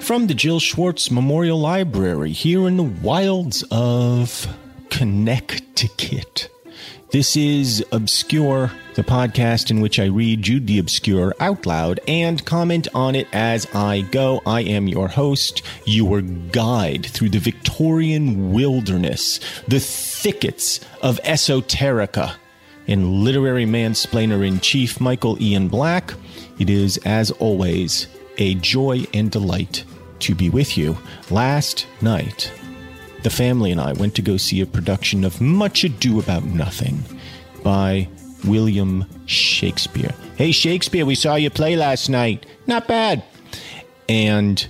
From the Jill Schwartz Memorial Library here in the wilds of Connecticut. This is Obscure, the podcast in which I read Jude the Obscure out loud and comment on it as I go. I am your host, your guide through the Victorian wilderness, the thickets of esoterica, and literary mansplainer in chief, Michael Ian Black. It is, as always, a joy and delight to be with you. Last night, the family and I went to go see a production of Much Ado About Nothing by William Shakespeare. Hey, Shakespeare, we saw you play last night. Not bad. And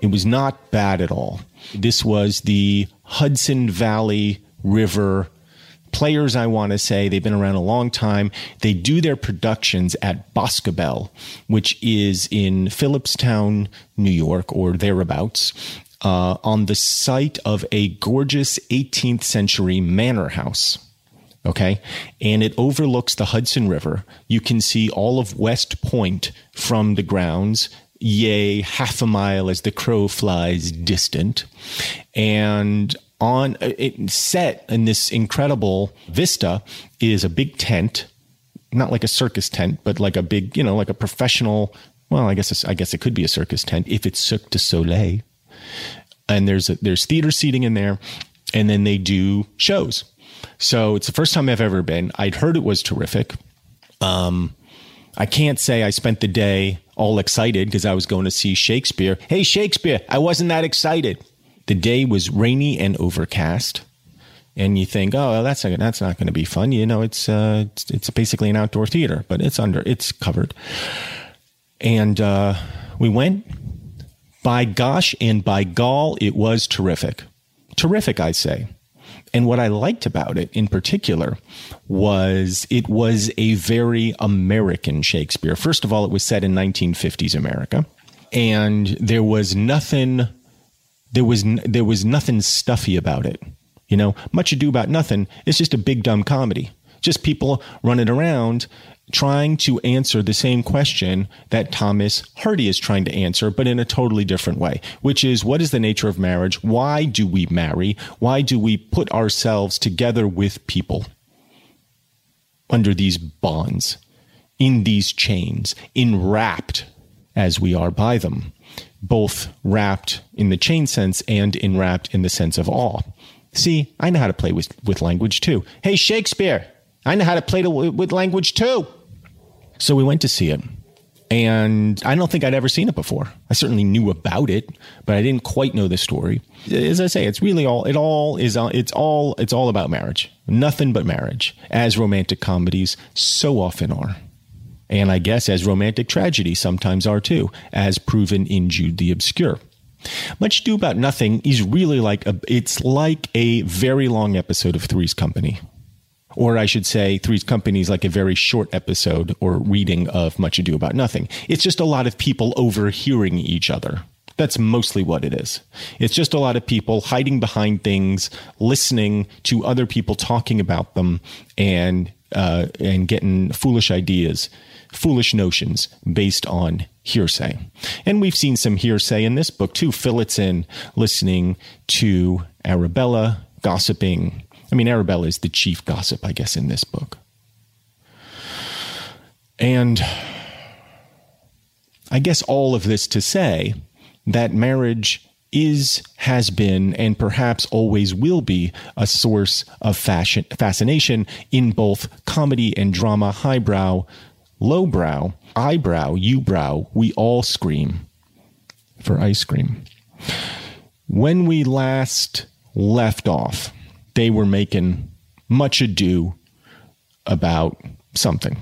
it was not bad at all. This was the Hudson Valley River players, I want to say. They've been around a long time. They do their productions at Boscobel, which is in Philipstown, New York, or thereabouts uh, on the site of a gorgeous 18th century manor house. Okay. And it overlooks the Hudson River. You can see all of West Point from the grounds, yea, half a mile as the crow flies distant. And on it set in this incredible vista is a big tent, not like a circus tent, but like a big, you know, like a professional. Well, I guess I guess it could be a circus tent if it's Cirque du Soleil and there's a, there's theater seating in there, and then they do shows. So it's the first time I've ever been. I'd heard it was terrific. Um, I can't say I spent the day all excited because I was going to see Shakespeare. Hey, Shakespeare, I wasn't that excited. The day was rainy and overcast. And you think, oh, well, that's not, that's not going to be fun. You know, it's, uh, it's, it's basically an outdoor theater, but it's under, it's covered. And uh, we went, by gosh and by gall, it was terrific. Terrific, I say. And what I liked about it in particular was it was a very American Shakespeare. First of all, it was set in 1950s America, and there was nothing there was there was nothing stuffy about it. You know, much ado about nothing. It's just a big dumb comedy. Just people running around trying to answer the same question that Thomas Hardy is trying to answer, but in a totally different way, which is what is the nature of marriage? Why do we marry? Why do we put ourselves together with people under these bonds, in these chains, enwrapped as we are by them, both wrapped in the chain sense and enwrapped in the sense of awe? See, I know how to play with, with language too. Hey, Shakespeare, I know how to play to, with language too. So we went to see it. And I don't think I'd ever seen it before. I certainly knew about it, but I didn't quite know the story. As I say, it's really all it all is uh, it's all it's all about marriage. Nothing but marriage, as romantic comedies so often are. And I guess as romantic tragedies sometimes are too, as proven in Jude the Obscure. Much Ado About Nothing is really like a, it's like a very long episode of Three's Company or I should say, Three's Company is like a very short episode or reading of Much Ado About Nothing. It's just a lot of people overhearing each other. That's mostly what it is. It's just a lot of people hiding behind things, listening to other people talking about them, and uh, and getting foolish ideas, foolish notions based on hearsay. And we've seen some hearsay in this book too. Phillotson listening to Arabella gossiping I mean, Arabella is the chief gossip, I guess, in this book. And I guess all of this to say that marriage is, has been, and perhaps always will be a source of fashion, fascination in both comedy and drama, highbrow, lowbrow, eyebrow, brow. We all scream for ice cream. When we last left off, they were making much ado about something.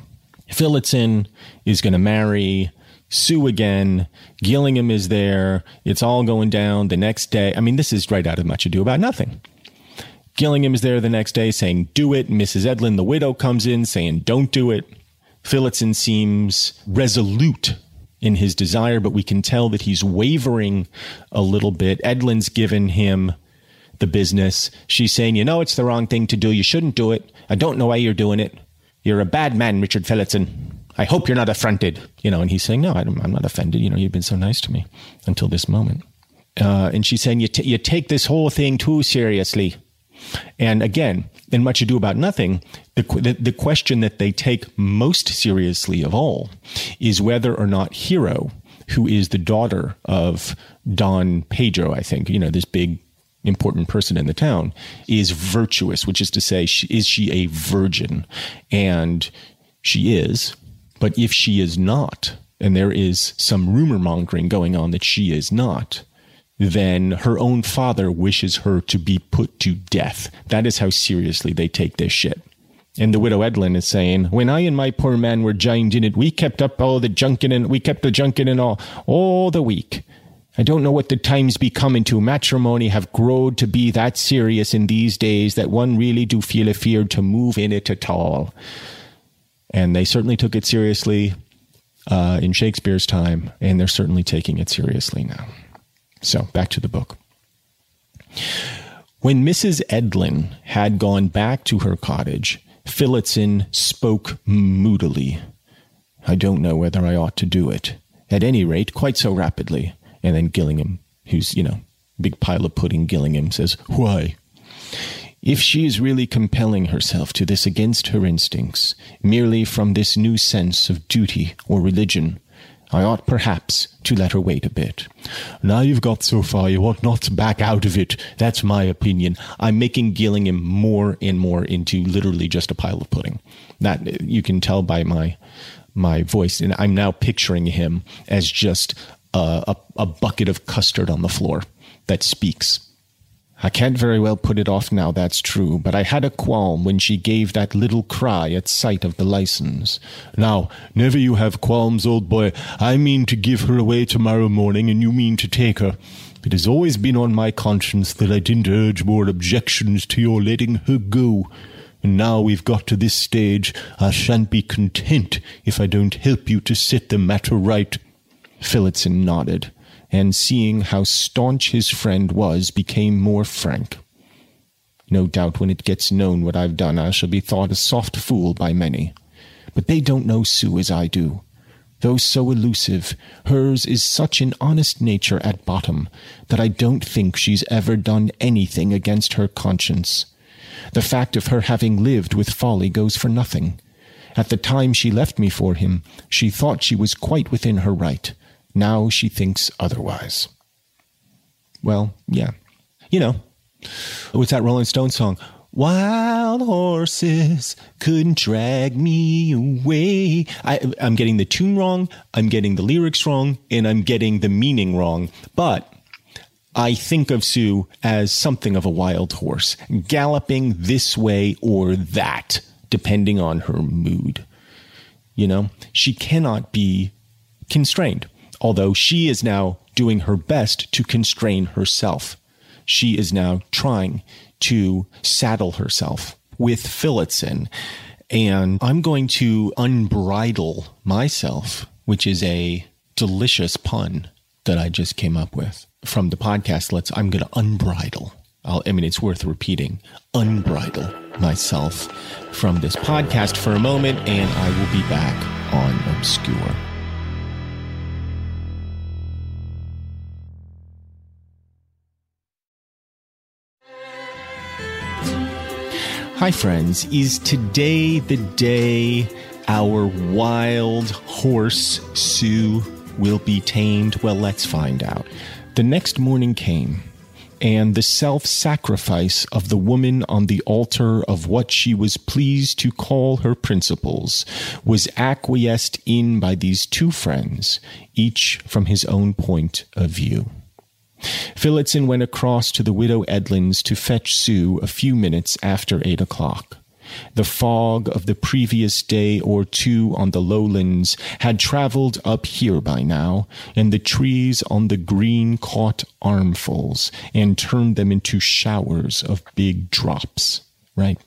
Phillotson is going to marry Sue again. Gillingham is there. It's all going down the next day. I mean, this is right out of Much Ado About Nothing. Gillingham is there the next day saying, do it. Mrs. Edlin, the widow, comes in saying, don't do it. Phillotson seems resolute in his desire, but we can tell that he's wavering a little bit. Edlin's given him the business. She's saying, you know, it's the wrong thing to do. You shouldn't do it. I don't know why you're doing it. You're a bad man, Richard Phillotson. I hope you're not affronted. You know, and he's saying, no, I'm not offended. You know, you've been so nice to me until this moment. Uh, and she's saying, you, t- you take this whole thing too seriously. And again, in Much Ado About Nothing, the, the, the question that they take most seriously of all is whether or not Hero, who is the daughter of Don Pedro, I think, you know, this big important person in the town, is virtuous, which is to say, she, is she a virgin? And she is. But if she is not, and there is some rumor mongering going on that she is not, then her own father wishes her to be put to death. That is how seriously they take this shit. And the widow Edlin is saying, When I and my poor man were joined in it, we kept up all the junkin and we kept the junkin and all all the week. I don't know what the times be coming to. Matrimony have growed to be that serious in these days that one really do feel afeard to move in it at all. And they certainly took it seriously uh, in Shakespeare's time, and they're certainly taking it seriously now. So back to the book. When Mrs. Edlin had gone back to her cottage, Phillotson spoke moodily. I don't know whether I ought to do it. At any rate, quite so rapidly. And then Gillingham, who's, you know, big pile of pudding Gillingham, says, Why? If she is really compelling herself to this against her instincts, merely from this new sense of duty or religion, I ought perhaps to let her wait a bit. Now you've got so far, you ought not to back out of it. That's my opinion. I'm making Gillingham more and more into literally just a pile of pudding. That you can tell by my my voice, and I'm now picturing him as just a, a, a bucket of custard on the floor that speaks I can't very well put it off now, that's true, but I had a qualm when she gave that little cry at sight of the license. Now, never you have qualms, old boy. I mean to give her away tomorrow morning, and you mean to take her. It has always been on my conscience that I didn't urge more objections to your letting her go. And now we've got to this stage, I shan't be content if I don't help you to set the matter right. Phillotson nodded and seeing how staunch his friend was, became more frank. No doubt when it gets known what I've done, I shall be thought a soft fool by many. But they don't know Sue as I do. Though so elusive, hers is such an honest nature at bottom that I don't think she's ever done anything against her conscience. The fact of her having lived with Fawley goes for nothing. At the time she left me for him, she thought she was quite within her right. Now she thinks otherwise. Well, yeah. You know, what's that Rolling Stone song? Wild horses couldn't drag me away. I, am getting the tune wrong, I'm getting the lyrics wrong, and I'm getting the meaning wrong. But I think of Sue as something of a wild horse, galloping this way or that, depending on her mood. You know, she cannot be constrained although she is now doing her best to constrain herself. She is now trying to saddle herself with Phillotson. And I'm going to unbridle myself, which is a delicious pun that I just came up with from the podcast. Let's, I'm going to unbridle. I'll, I mean, it's worth repeating. Unbridle myself from this podcast for a moment, and I will be back on Obscure. Hi, friends. Is today the day our wild horse, Sue, will be tamed? Well, let's find out. The next morning came, and the self sacrifice of the woman on the altar of what she was pleased to call her principles was acquiesced in by these two friends, each from his own point of view. Phillotson went across to the widow Edlin's to fetch Sue a few minutes after eight o'clock. The fog of the previous day or two on the lowlands had traveled up here by now, and the trees on the green caught armfuls and turned them into showers of big drops, right?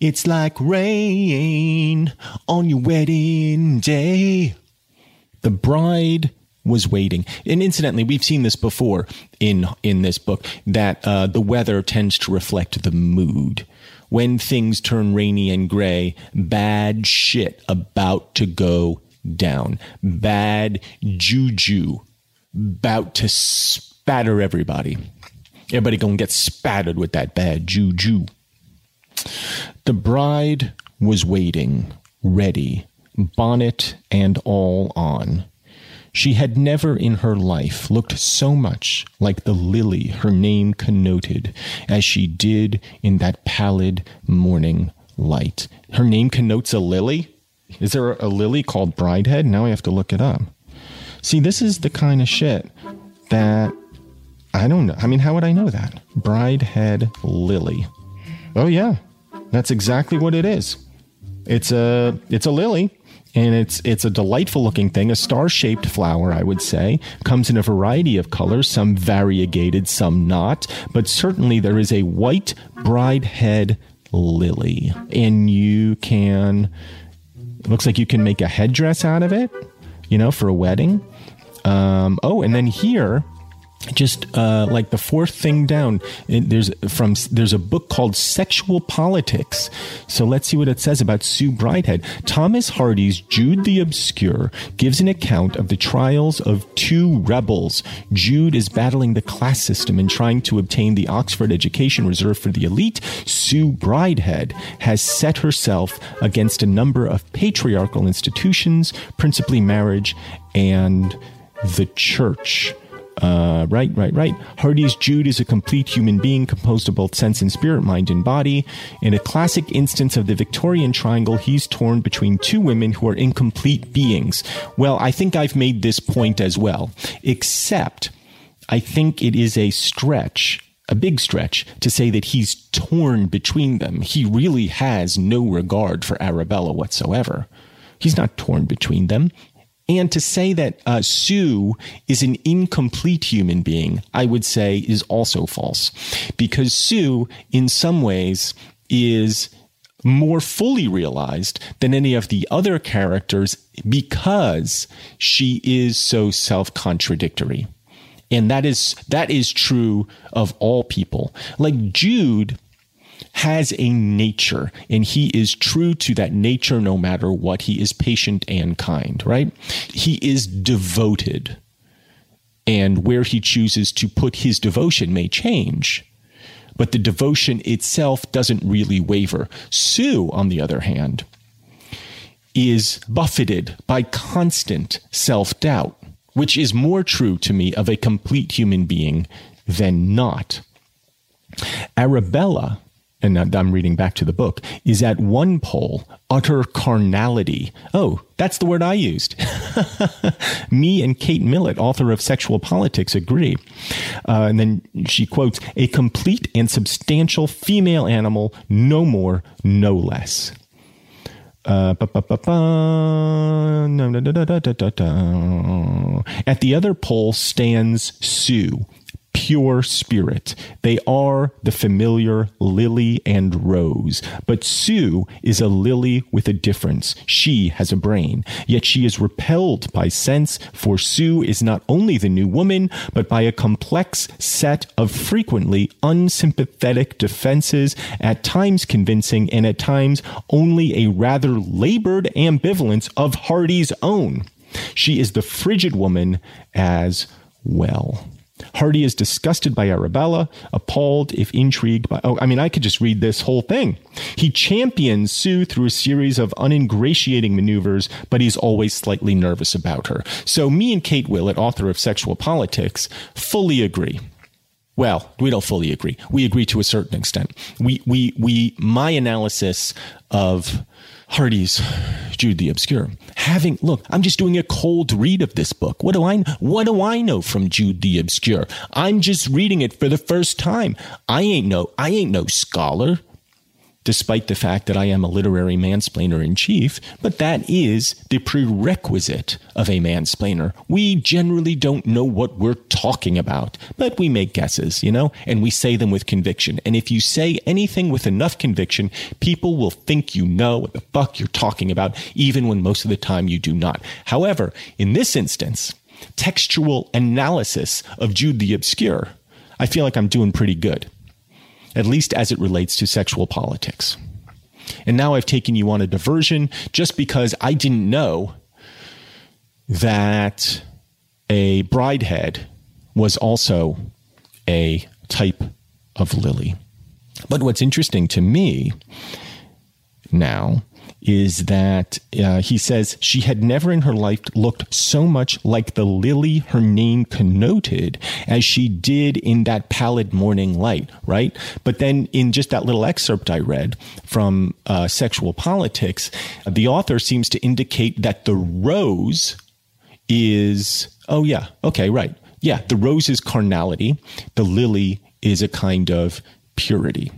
It's like rain on your wedding day. The bride was waiting. And incidentally, we've seen this before in in this book that uh, the weather tends to reflect the mood. When things turn rainy and gray, bad shit about to go down. Bad juju about to spatter everybody. Everybody gonna get spattered with that bad juju. The bride was waiting, ready, bonnet and all on. She had never in her life looked so much like the lily her name connoted as she did in that pallid morning light. Her name connotes a lily? Is there a lily called Bridehead? Now I have to look it up. See, this is the kind of shit that I don't know. I mean, how would I know that? Bridehead lily. Oh yeah. That's exactly what it is. It's a it's a lily and it's it's a delightful looking thing, a star shaped flower, I would say. Comes in a variety of colors, some variegated, some not, but certainly there is a white bridehead lily, and you can. It looks like you can make a headdress out of it, you know, for a wedding. Um, oh, and then here just uh, like the fourth thing down there's from there's a book called sexual politics. So let's see what it says about sue bridehead. Thomas hardy's jude the obscure gives an account of the trials of two rebels. Jude is battling the class system and trying to obtain the oxford education reserved for the elite. Sue bridehead has set herself against a number of patriarchal institutions principally marriage and the church uh, right, right, right. Hardy's Jude is a complete human being composed of both sense and spirit, mind and body. In a classic instance of the Victorian triangle, he's torn between two women who are incomplete beings. Well, I think I've made this point as well, except I think it is a stretch a big stretch to say that he's torn between them. He really has no regard for Arabella whatsoever. He's not torn between them. And to say that uh, Sue is an incomplete human being, I would say is also false. Because Sue, in some ways, is more fully realized than any of the other characters because she is so self contradictory. And that is, that is true of all people. Like Jude has a nature and he is true to that nature no matter what. He is patient and kind, right? He is devoted. And where he chooses to put his devotion may change, but the devotion itself doesn't really waver. Sue, on the other hand, is buffeted by constant self doubt, which is more true to me of a complete human being than not. Arabella and I'm reading back to the book, is at one pole utter carnality. Oh, that's the word I used. Me and Kate Millett, author of Sexual Politics, agree. Uh, and then she quotes, a complete and substantial female animal, no more, no less. At the other pole stands Sue, pure spirit. They are the familiar lily and rose. But Sue is a lily with a difference. She has a brain, yet she is repelled by sense, for Sue is not only the new woman, but by a complex set of frequently unsympathetic defenses, at times convincing and at times only a rather labored ambivalence of Hardy's own. She is the frigid woman as well. Hardy is disgusted by Arabella, appalled if intrigued by. Oh, I mean, I could just read this whole thing. He champions Sue through a series of uningratiating maneuvers, but he's always slightly nervous about her. So, me and Kate Millett, author of Sexual Politics, fully agree. Well, we don't fully agree. We agree to a certain extent. We, we, we, my analysis of Hardy's Jude the Obscure. Having look, I'm just doing a cold read of this book. What do I what do I know from Jude the Obscure? I'm just reading it for the first time. I ain't no I ain't no scholar. Despite the fact that I am a literary mansplainer in chief, but that is the prerequisite of a mansplainer. We generally don't know what we're talking about, but we make guesses, you know, and we say them with conviction. And if you say anything with enough conviction, people will think you know what the fuck you're talking about, even when most of the time you do not. However, in this instance, textual analysis of Jude the Obscure, I feel like I'm doing pretty good at least as it relates to sexual politics. And now I've taken you on a diversion just because I didn't know that a bridehead was also a type of lily. But what's interesting to me now is that uh, he says she had never in her life looked so much like the lily her name connoted as she did in that pallid morning light, right? But then in just that little excerpt I read from uh, Sexual Politics, the author seems to indicate that the rose is, oh, yeah, okay, right. Yeah, the rose is carnality, the lily is a kind of purity,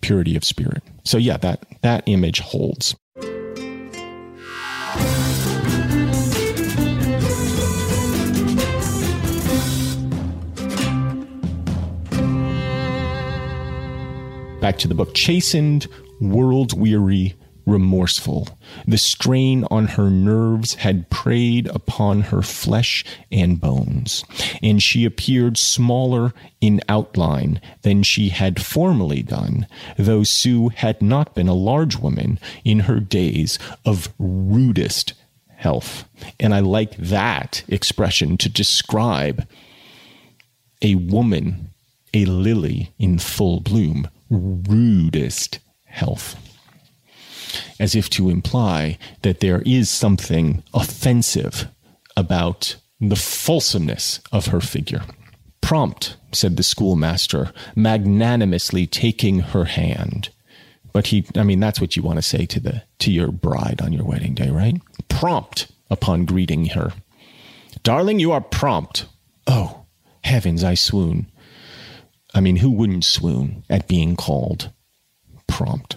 purity of spirit. So yeah, that that image holds. Back to the book. Chastened, world weary, remorseful. The strain on her nerves had preyed upon her flesh and bones, and she appeared smaller in outline than she had formerly done, though Sue had not been a large woman in her days of rudest health. And I like that expression to describe a woman, a lily in full bloom, rudest health. As if to imply that there is something offensive about the fulsomeness of her figure. Prompt, said the schoolmaster, magnanimously taking her hand. But he, I mean, that's what you want to say to the, to your bride on your wedding day, right? Prompt upon greeting her. Darling, you are prompt. Oh, heavens, I swoon. I mean, who wouldn't swoon at being called prompt?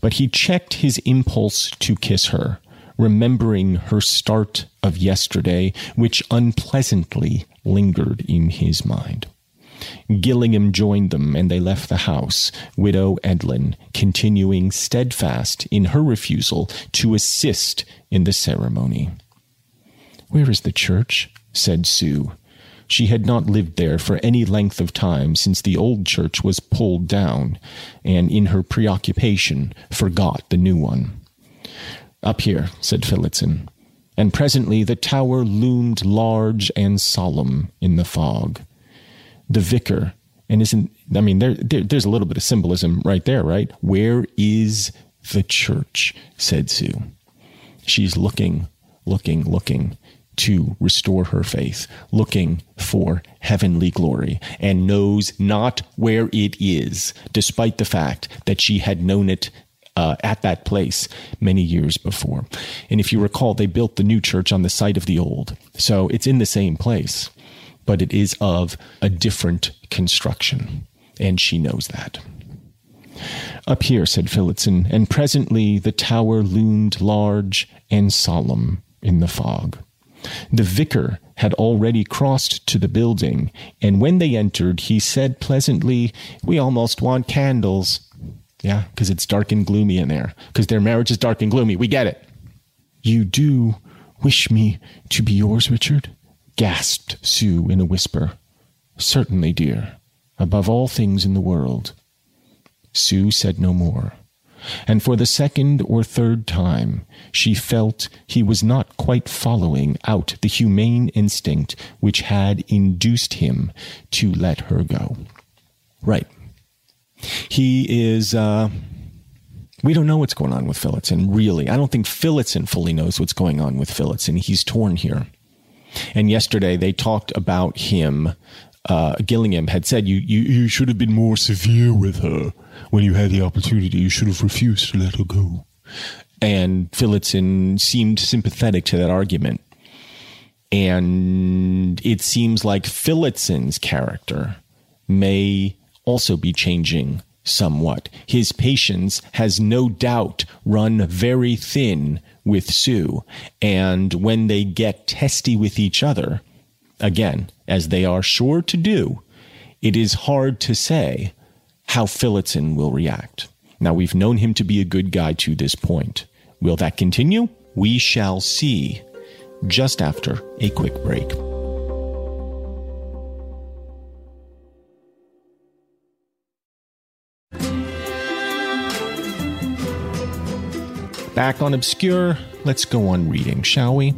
But he checked his impulse to kiss her, remembering her start of yesterday, which unpleasantly lingered in his mind. Gillingham joined them, and they left the house, Widow Edlin continuing steadfast in her refusal to assist in the ceremony. Where is the church? said Sue, she had not lived there for any length of time since the old church was pulled down, and in her preoccupation forgot the new one. Up here, said Phillotson, and presently the tower loomed large and solemn in the fog. The vicar, and isn't, I mean, there, there, there's a little bit of symbolism right there, right? Where is the church? said Sue. She's looking, looking, looking to restore her faith, looking for heavenly glory, and knows not where it is, despite the fact that she had known it uh, at that place many years before. And if you recall, they built the new church on the site of the old. So it's in the same place, but it is of a different construction. And she knows that. Up here, said Phillotson, and presently the tower loomed large and solemn in the fog. The vicar had already crossed to the building, and when they entered, he said pleasantly, We almost want candles. Yeah, because it's dark and gloomy in there. Because their marriage is dark and gloomy. We get it. You do wish me to be yours, Richard? gasped Sue in a whisper. Certainly, dear. Above all things in the world. Sue said no more and for the second or third time she felt he was not quite following out the humane instinct which had induced him to let her go. Right. He is, uh, we don't know what's going on with Phillotson, really. I don't think Phillotson fully knows what's going on with Phillotson. He's torn here. And yesterday they talked about him. Uh, Gillingham had said, you, you, you should have been more severe with her when you had the opportunity, you should have refused to let her go. And Phillotson seemed sympathetic to that argument. And it seems like Phillotson's character may also be changing somewhat. His patience has no doubt run very thin with Sue. And when they get testy with each other, again, as they are sure to do, it is hard to say how Phillotson will react. Now, we've known him to be a good guy to this point. Will that continue? We shall see just after a quick break. Back on Obscure, let's go on reading, shall we?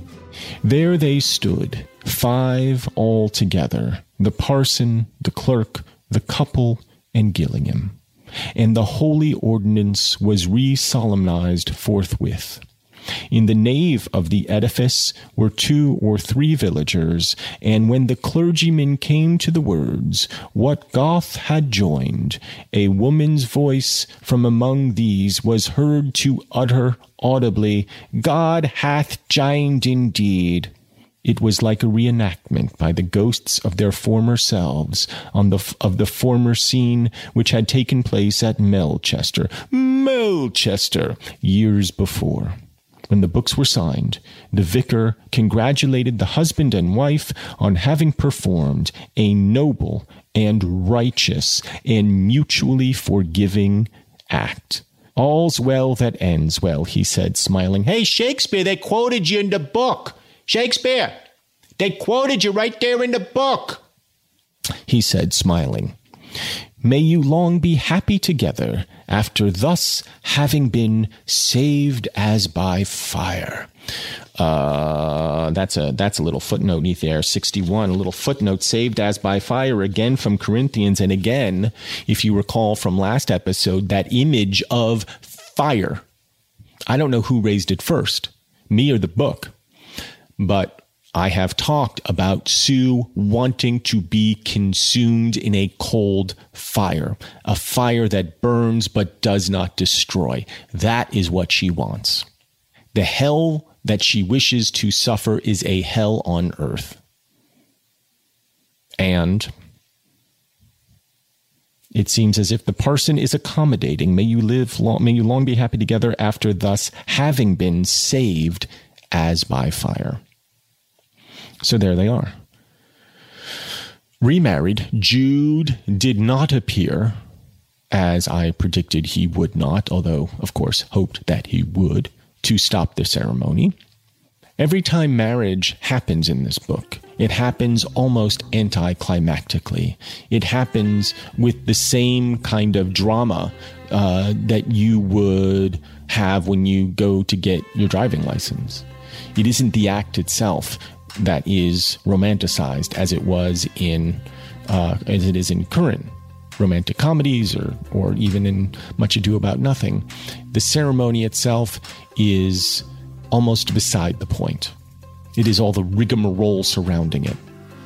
There they stood, five all together the parson, the clerk, the couple, and Gillingham. And the holy ordinance was re solemnized forthwith. In the nave of the edifice were two or three villagers, and when the clergyman came to the words, What God had joined, a woman's voice from among these was heard to utter audibly, God hath joined indeed. It was like a reenactment by the ghosts of their former selves on the of the former scene which had taken place at Melchester, Melchester, years before. When the books were signed, the vicar congratulated the husband and wife on having performed a noble and righteous and mutually forgiving act. All's well that ends well, he said, smiling. Hey, Shakespeare, they quoted you in the book. Shakespeare, they quoted you right there in the book, he said, smiling. May you long be happy together after thus having been saved as by fire. Uh, that's a that's a little footnote neath there. Sixty one, a little footnote saved as by fire again from Corinthians, and again, if you recall from last episode, that image of fire. I don't know who raised it first, me or the book, but I have talked about Sue wanting to be consumed in a cold fire, a fire that burns but does not destroy. That is what she wants. The hell that she wishes to suffer is a hell on earth. And it seems as if the parson is accommodating. May you live long, may you long be happy together after thus having been saved as by fire. So there they are. Remarried, Jude did not appear as I predicted he would not, although, of course, hoped that he would, to stop the ceremony. Every time marriage happens in this book, it happens almost anticlimactically. It happens with the same kind of drama uh, that you would have when you go to get your driving license. It isn't the act itself, that is romanticized as it was in uh, as it is in current romantic comedies or or even in Much Ado About Nothing. The ceremony itself is almost beside the point. It is all the rigmarole surrounding it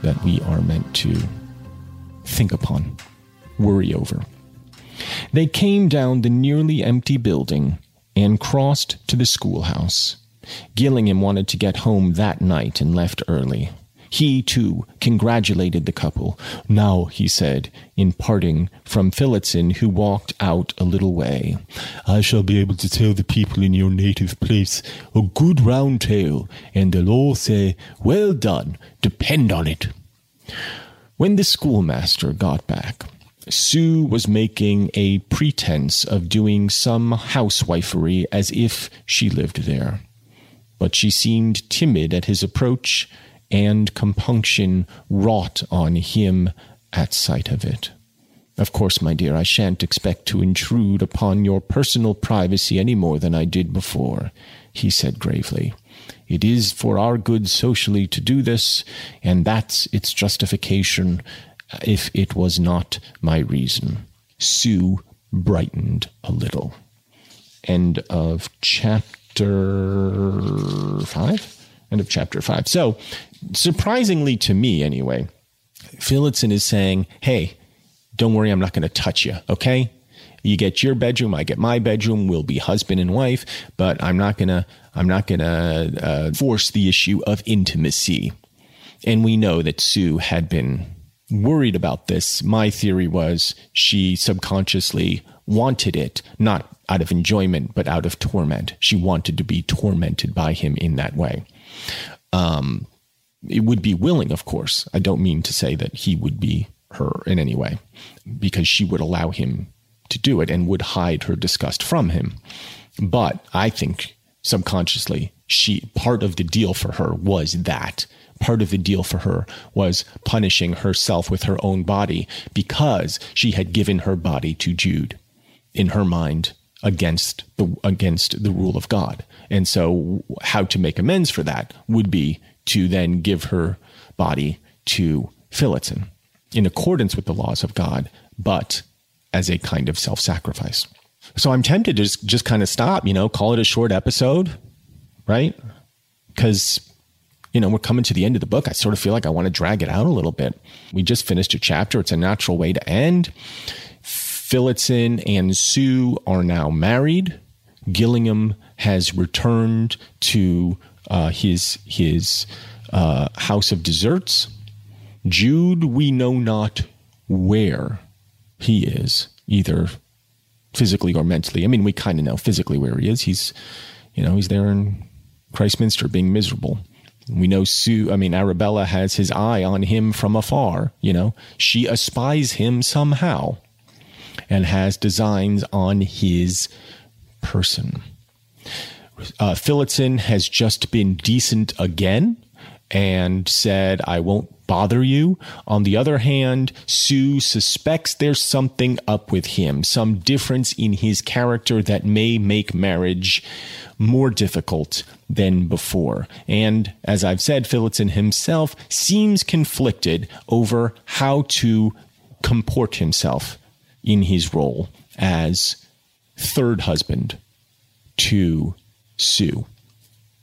that we are meant to think upon, worry over. They came down the nearly empty building and crossed to the schoolhouse. Gillingham wanted to get home that night and left early. He, too, congratulated the couple. Now, he said, in parting from Phillotson, who walked out a little way, I shall be able to tell the people in your native place a good round tale, and they'll all say, Well done, depend on it. When the schoolmaster got back, Sue was making a pretense of doing some housewifery as if she lived there but she seemed timid at his approach, and compunction wrought on him at sight of it. Of course, my dear, I shan't expect to intrude upon your personal privacy any more than I did before, he said gravely. It is for our good socially to do this, and that's its justification, uh, if it was not my reason. Sue brightened a little. End of chapter chapter five. End of chapter five. So, surprisingly to me, anyway, Phillotson is saying, "Hey, don't worry, I'm not going to touch you. Okay, you get your bedroom, I get my bedroom. We'll be husband and wife, but I'm not gonna, I'm not gonna uh, force the issue of intimacy." And we know that Sue had been worried about this. My theory was she subconsciously wanted it, not out of enjoyment, but out of torment. She wanted to be tormented by him in that way. Um, it would be willing, of course. I don't mean to say that he would be her in any way, because she would allow him to do it and would hide her disgust from him. But I think subconsciously, she part of the deal for her was that part of the deal for her was punishing herself with her own body because she had given her body to Jude in her mind against the against the rule of God. And so how to make amends for that would be to then give her body to Phillotson in accordance with the laws of God, but as a kind of self-sacrifice. So I'm tempted to just, just kind of stop, you know, call it a short episode, right? Because, you know, we're coming to the end of the book. I sort of feel like I want to drag it out a little bit. We just finished a chapter. It's a natural way to end. Phillotson and Sue are now married. Gillingham has returned to uh, his his uh, house of deserts. Jude, we know not where he is, either physically or mentally. I mean, we kind of know physically where he is. He's, you know, he's there in Christminster being miserable. We know Sue, I mean, Arabella has his eye on him from afar, you know. She espies him somehow and has designs on his person. Uh, Phillotson has just been decent again and said, I won't bother you. On the other hand, Sue suspects there's something up with him, some difference in his character that may make marriage more difficult than before. And as I've said, Phillotson himself seems conflicted over how to comport himself in his role as third husband to Sue.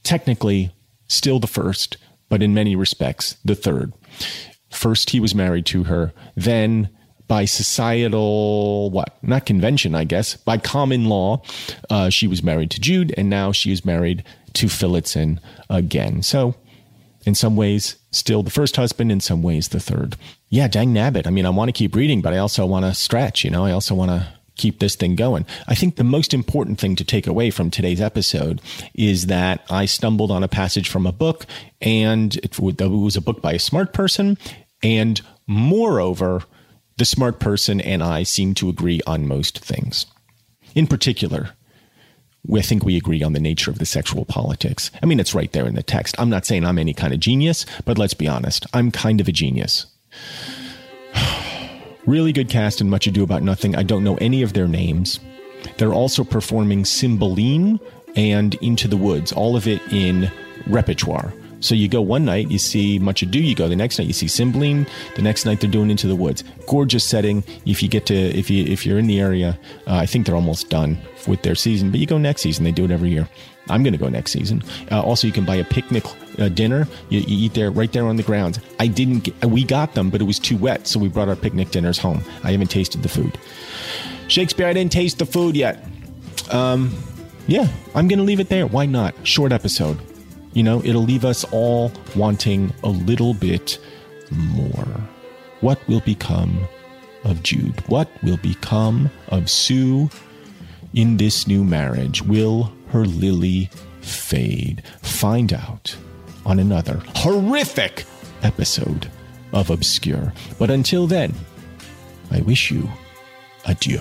Technically, still the first, but in many respects, the third. First, he was married to her. Then, by societal, what? Not convention, I guess. By common law, uh, she was married to Jude, and now she is married to Phillotson again. So, in some ways, still the first husband, in some ways, the third. Yeah, dang nabbit. I mean, I want to keep reading, but I also want to stretch, you know, I also want to keep this thing going. I think the most important thing to take away from today's episode is that I stumbled on a passage from a book and it was a book by a smart person. And moreover, the smart person and I seem to agree on most things. In particular, I think we agree on the nature of the sexual politics. I mean, it's right there in the text. I'm not saying I'm any kind of genius, but let's be honest, I'm kind of a genius. Really good cast in Much Ado About Nothing. I don't know any of their names. They're also performing Cymbeline and Into the Woods, all of it in repertoire. So you go one night, you see Much Ado. You go the next night, you see Cymbeline. The next night, they're doing Into the Woods. Gorgeous setting. If you get to, if you if you're in the area, uh, I think they're almost done with their season. But you go next season. They do it every year. I'm going to go next season. Uh, also, you can buy a picnic uh, dinner. You, you, eat there right there on the grounds. I didn't. Get, we got them, but it was too wet, so we brought our picnic dinners home. I haven't tasted the food. Shakespeare, I didn't taste the food yet. Um, yeah, I'm going to leave it there. Why not? Short episode. You know, it'll leave us all wanting a little bit more. What will become of Jude? What will become of Sue in this new marriage? Will her lily fade? Find out on another horrific episode of Obscure. But until then, I wish you adieu.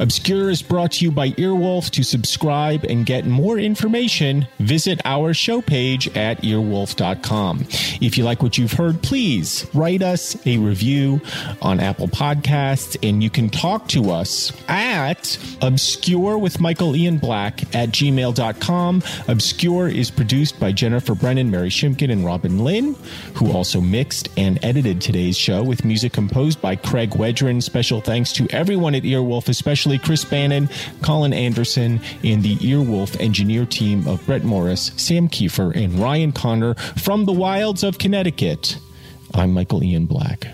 Obscure is brought to you by Earwolf. To subscribe and get more information, visit our show page at earwolf.com. If you like what you've heard, please write us a review on Apple Podcasts, and you can talk to us at obscure with Michael Ian Black at gmail.com. Obscure is produced by Jennifer Brennan, Mary Shimkin, and Robin Lynn, who also mixed and edited today's show with music composed by Craig Wedren. Special thanks to everyone at Earwolf, especially especially Chris Bannon, Colin Anderson, and the Earwolf engineer team of Brett Morris, Sam Kiefer, and Ryan Connor from the wilds of Connecticut. I'm Michael Ian Black.